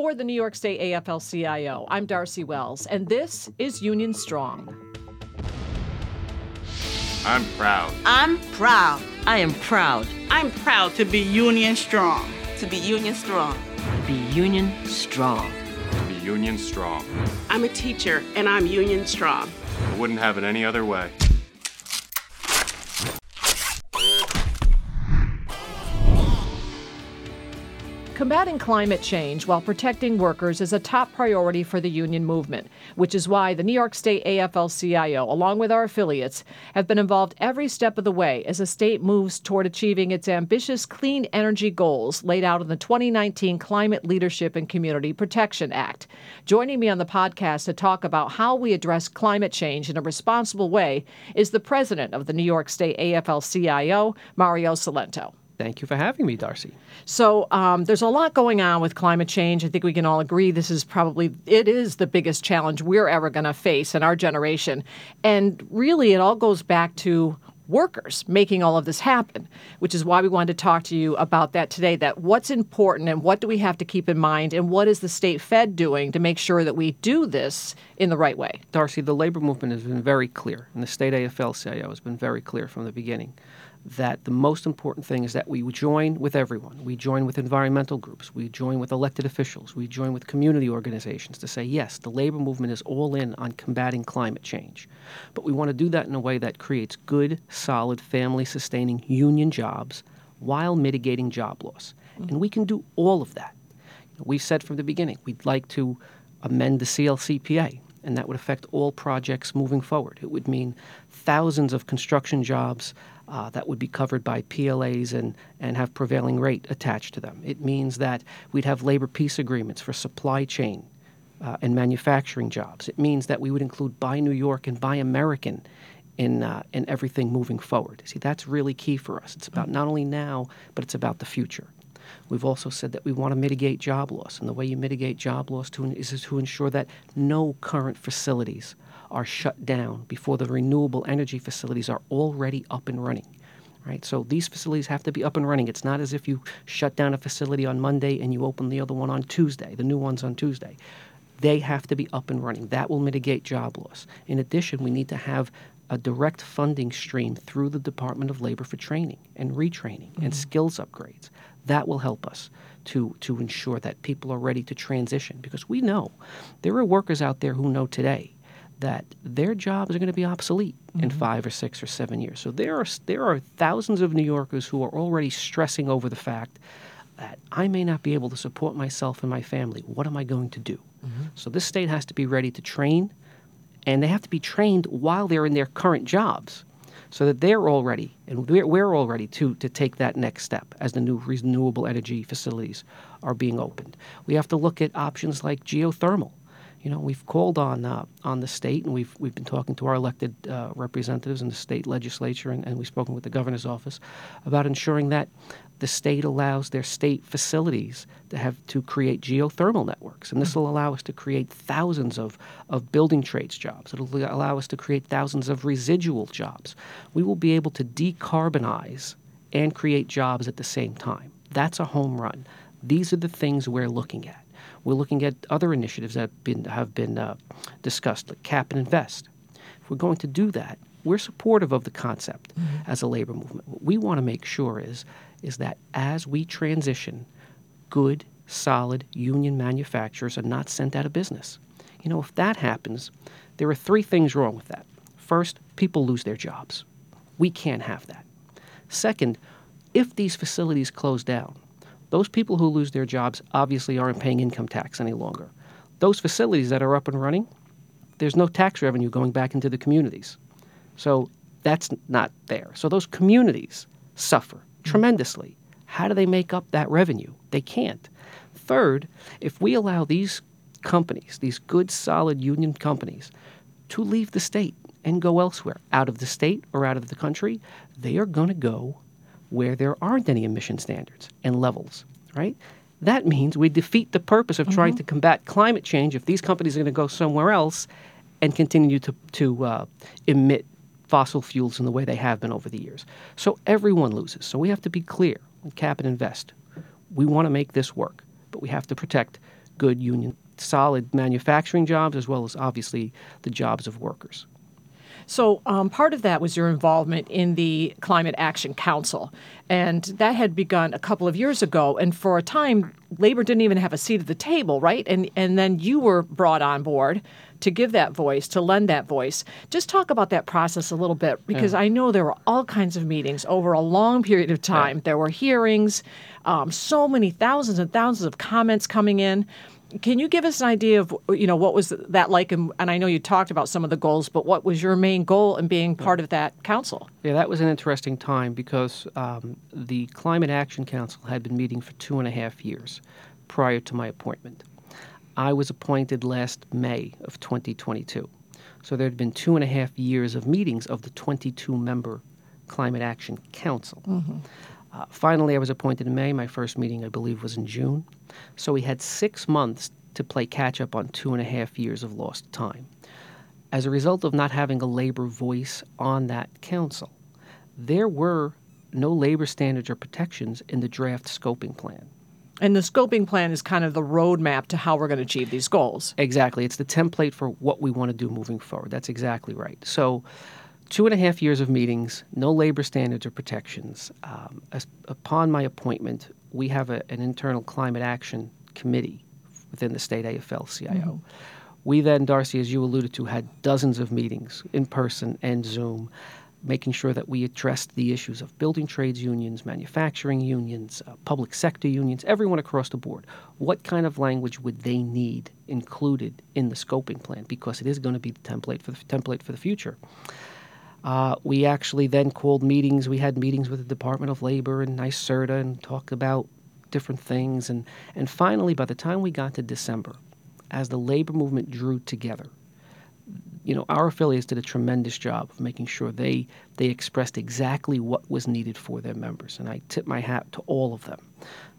For the New York State AFL CIO, I'm Darcy Wells, and this is Union Strong. I'm proud. I'm proud. I am proud. I'm proud to be Union Strong. To be Union Strong. To be Union Strong. To be Union Strong. I'm a teacher, and I'm Union Strong. I wouldn't have it any other way. Combating climate change while protecting workers is a top priority for the union movement, which is why the New York State AFL CIO, along with our affiliates, have been involved every step of the way as the state moves toward achieving its ambitious clean energy goals laid out in the 2019 Climate Leadership and Community Protection Act. Joining me on the podcast to talk about how we address climate change in a responsible way is the president of the New York State AFL CIO, Mario Cilento. Thank you for having me, Darcy. So um, there's a lot going on with climate change. I think we can all agree this is probably it is the biggest challenge we're ever going to face in our generation, and really it all goes back to workers making all of this happen, which is why we wanted to talk to you about that today. That what's important and what do we have to keep in mind, and what is the state Fed doing to make sure that we do this in the right way? Darcy, the labor movement has been very clear, and the state AFL CIO has been very clear from the beginning that the most important thing is that we join with everyone. We join with environmental groups. We join with elected officials. We join with community organizations to say, yes, the labor movement is all in on combating climate change. But we want to do that in a way that creates good, solid, family sustaining union jobs while mitigating job loss. Mm-hmm. And we can do all of that. We've said from the beginning we'd like to amend the CLCPA and that would affect all projects moving forward. It would mean thousands of construction jobs uh, that would be covered by PLAs and, and have prevailing rate attached to them. It means that we'd have labor peace agreements for supply chain uh, and manufacturing jobs. It means that we would include Buy New York and Buy American in, uh, in everything moving forward. See, that's really key for us. It's about not only now, but it's about the future. We've also said that we want to mitigate job loss, and the way you mitigate job loss to, is to ensure that no current facilities are shut down before the renewable energy facilities are already up and running. Right? So these facilities have to be up and running. It's not as if you shut down a facility on Monday and you open the other one on Tuesday, the new ones on Tuesday. They have to be up and running. That will mitigate job loss. In addition, we need to have a direct funding stream through the Department of Labor for training and retraining mm-hmm. and skills upgrades. That will help us to, to ensure that people are ready to transition because we know there are workers out there who know today that their jobs are going to be obsolete mm-hmm. in five or six or seven years. So there are there are thousands of New Yorkers who are already stressing over the fact that I may not be able to support myself and my family. What am I going to do? Mm-hmm. So this state has to be ready to train, and they have to be trained while they're in their current jobs, so that they're all ready and we're, we're all ready to to take that next step as the new renewable energy facilities are being opened. We have to look at options like geothermal you know, we've called on uh, on the state, and we've we've been talking to our elected uh, representatives in the state legislature, and, and we've spoken with the governor's office about ensuring that the state allows their state facilities to have to create geothermal networks, and this will allow us to create thousands of of building trades jobs. It'll allow us to create thousands of residual jobs. We will be able to decarbonize and create jobs at the same time. That's a home run. These are the things we're looking at. We're looking at other initiatives that have been, have been uh, discussed, like cap and invest. If we're going to do that, we're supportive of the concept mm-hmm. as a labor movement. What we want to make sure is, is that as we transition, good, solid union manufacturers are not sent out of business. You know, if that happens, there are three things wrong with that. First, people lose their jobs. We can't have that. Second, if these facilities close down, those people who lose their jobs obviously aren't paying income tax any longer. Those facilities that are up and running, there's no tax revenue going back into the communities. So that's not there. So those communities suffer tremendously. How do they make up that revenue? They can't. Third, if we allow these companies, these good, solid union companies, to leave the state and go elsewhere, out of the state or out of the country, they are going to go where there aren't any emission standards and levels, right? That means we defeat the purpose of mm-hmm. trying to combat climate change if these companies are going to go somewhere else and continue to, to uh, emit fossil fuels in the way they have been over the years. So everyone loses. So we have to be clear cap and invest. We want to make this work, but we have to protect good union, solid manufacturing jobs, as well as obviously the jobs of workers. So, um, part of that was your involvement in the Climate Action Council. And that had begun a couple of years ago. And for a time, labor didn't even have a seat at the table, right? And, and then you were brought on board to give that voice, to lend that voice. Just talk about that process a little bit, because yeah. I know there were all kinds of meetings over a long period of time. Yeah. There were hearings, um, so many thousands and thousands of comments coming in. Can you give us an idea of you know what was that like? And, and, I know you talked about some of the goals, but what was your main goal in being part of that council? Yeah, that was an interesting time because um, the Climate Action Council had been meeting for two and a half years prior to my appointment. I was appointed last May of 2022, so there had been two and a half years of meetings of the 22-member Climate Action Council. Mm-hmm. Uh, finally, I was appointed in May. My first meeting, I believe, was in June. So we had six months to play catch up on two and a half years of lost time. As a result of not having a labor voice on that council, there were no labor standards or protections in the draft scoping plan. And the scoping plan is kind of the roadmap to how we're going to achieve these goals. Exactly. It's the template for what we want to do moving forward. That's exactly right. So, two and a half years of meetings, no labor standards or protections. Um, as, upon my appointment, we have a, an internal climate action committee within the state AFL CIO. Mm-hmm. We then, Darcy, as you alluded to, had dozens of meetings in person and Zoom, making sure that we addressed the issues of building trades unions, manufacturing unions, uh, public sector unions, everyone across the board. What kind of language would they need included in the scoping plan? Because it is going to be the template for the template for the future. Uh, we actually then called meetings. We had meetings with the Department of Labor and NYSERDA and talked about different things. And, and finally, by the time we got to December, as the labor movement drew together, you know, our affiliates did a tremendous job of making sure they they expressed exactly what was needed for their members, and I tip my hat to all of them.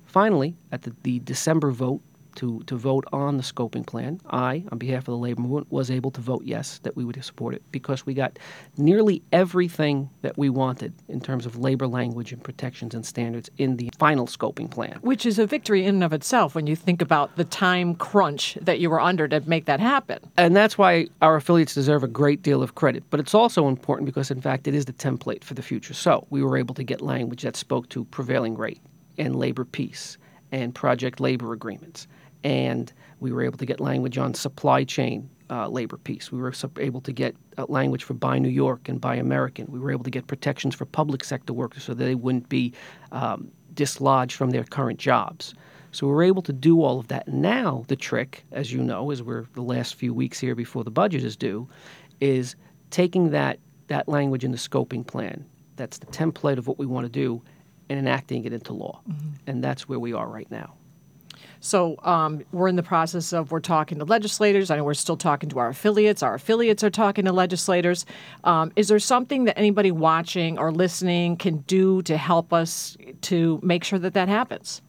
Finally, at the, the December vote, to, to vote on the scoping plan. I, on behalf of the labor movement, was able to vote yes, that we would support it because we got nearly everything that we wanted in terms of labor language and protections and standards in the final scoping plan. Which is a victory in and of itself when you think about the time crunch that you were under to make that happen. And that's why our affiliates deserve a great deal of credit. But it's also important because, in fact, it is the template for the future. So we were able to get language that spoke to prevailing rate and labor peace and project labor agreements and we were able to get language on supply chain uh, labor peace. We were able to get uh, language for Buy New York and Buy American. We were able to get protections for public sector workers so that they wouldn't be um, dislodged from their current jobs. So we were able to do all of that. Now the trick, as you know, as we're the last few weeks here before the budget is due, is taking that that language in the scoping plan. That's the template of what we want to do, and enacting it into law. Mm-hmm. And that's where we are right now. So um, we're in the process of we're talking to legislators. I know we're still talking to our affiliates. Our affiliates are talking to legislators. Um, is there something that anybody watching or listening can do to help us to make sure that that happens?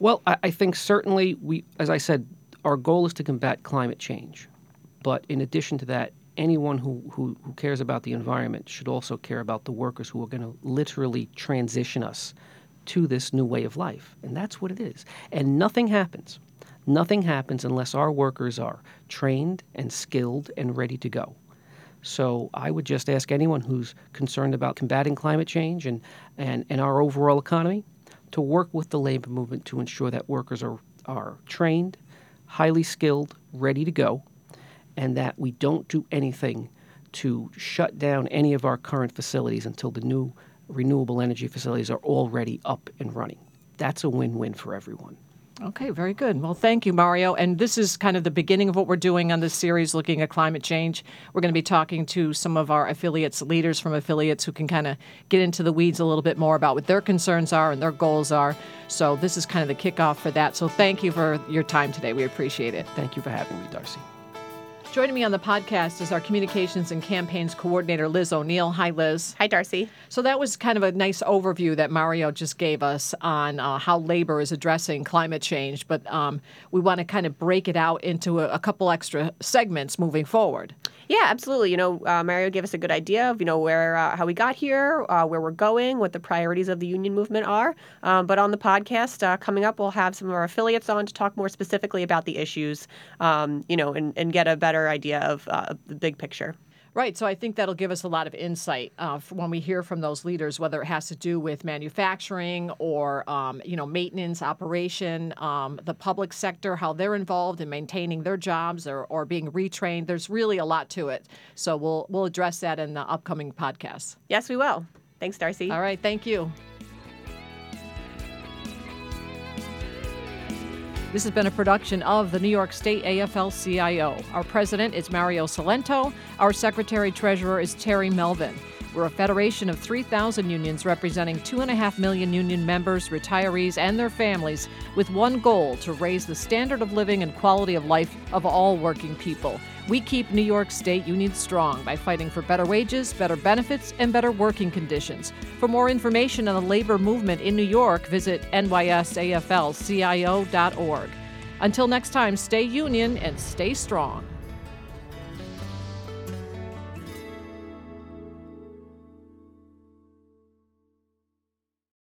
Well, I, I think certainly we, as I said, our goal is to combat climate change. But in addition to that, anyone who, who, who, cares about the environment should also care about the workers who are going to literally transition us to this new way of life. And that's what it is. And nothing happens. Nothing happens unless our workers are trained and skilled and ready to go. So I would just ask anyone who's concerned about combating climate change and, and, and our overall economy to work with the labor movement to ensure that workers are, are trained, highly skilled, ready to go, and that we don't do anything to shut down any of our current facilities until the new renewable energy facilities are already up and running. That's a win win for everyone. Okay, very good. Well, thank you, Mario. And this is kind of the beginning of what we're doing on this series looking at climate change. We're going to be talking to some of our affiliates, leaders from affiliates who can kind of get into the weeds a little bit more about what their concerns are and their goals are. So, this is kind of the kickoff for that. So, thank you for your time today. We appreciate it. Thank you for having me, Darcy. Joining me on the podcast is our communications and campaigns coordinator, Liz O'Neill. Hi, Liz. Hi, Darcy. So that was kind of a nice overview that Mario just gave us on uh, how labor is addressing climate change, but um, we want to kind of break it out into a, a couple extra segments moving forward. Yeah, absolutely. You know, uh, Mario gave us a good idea of you know where uh, how we got here, uh, where we're going, what the priorities of the union movement are. Um, but on the podcast uh, coming up, we'll have some of our affiliates on to talk more specifically about the issues, um, you know, and, and get a better idea of uh, the big picture. Right. So I think that'll give us a lot of insight uh, when we hear from those leaders, whether it has to do with manufacturing or, um, you know, maintenance, operation, um, the public sector, how they're involved in maintaining their jobs or, or being retrained. There's really a lot to it. So we'll we'll address that in the upcoming podcasts. Yes, we will. Thanks, Darcy. All right. Thank you. This has been a production of the New York State AFL CIO. Our president is Mario Cilento. Our secretary treasurer is Terry Melvin. We're a federation of 3,000 unions representing 2.5 million union members, retirees, and their families, with one goal to raise the standard of living and quality of life of all working people. We keep New York State unions strong by fighting for better wages, better benefits, and better working conditions. For more information on the labor movement in New York, visit nysaflcio.org. Until next time, stay union and stay strong.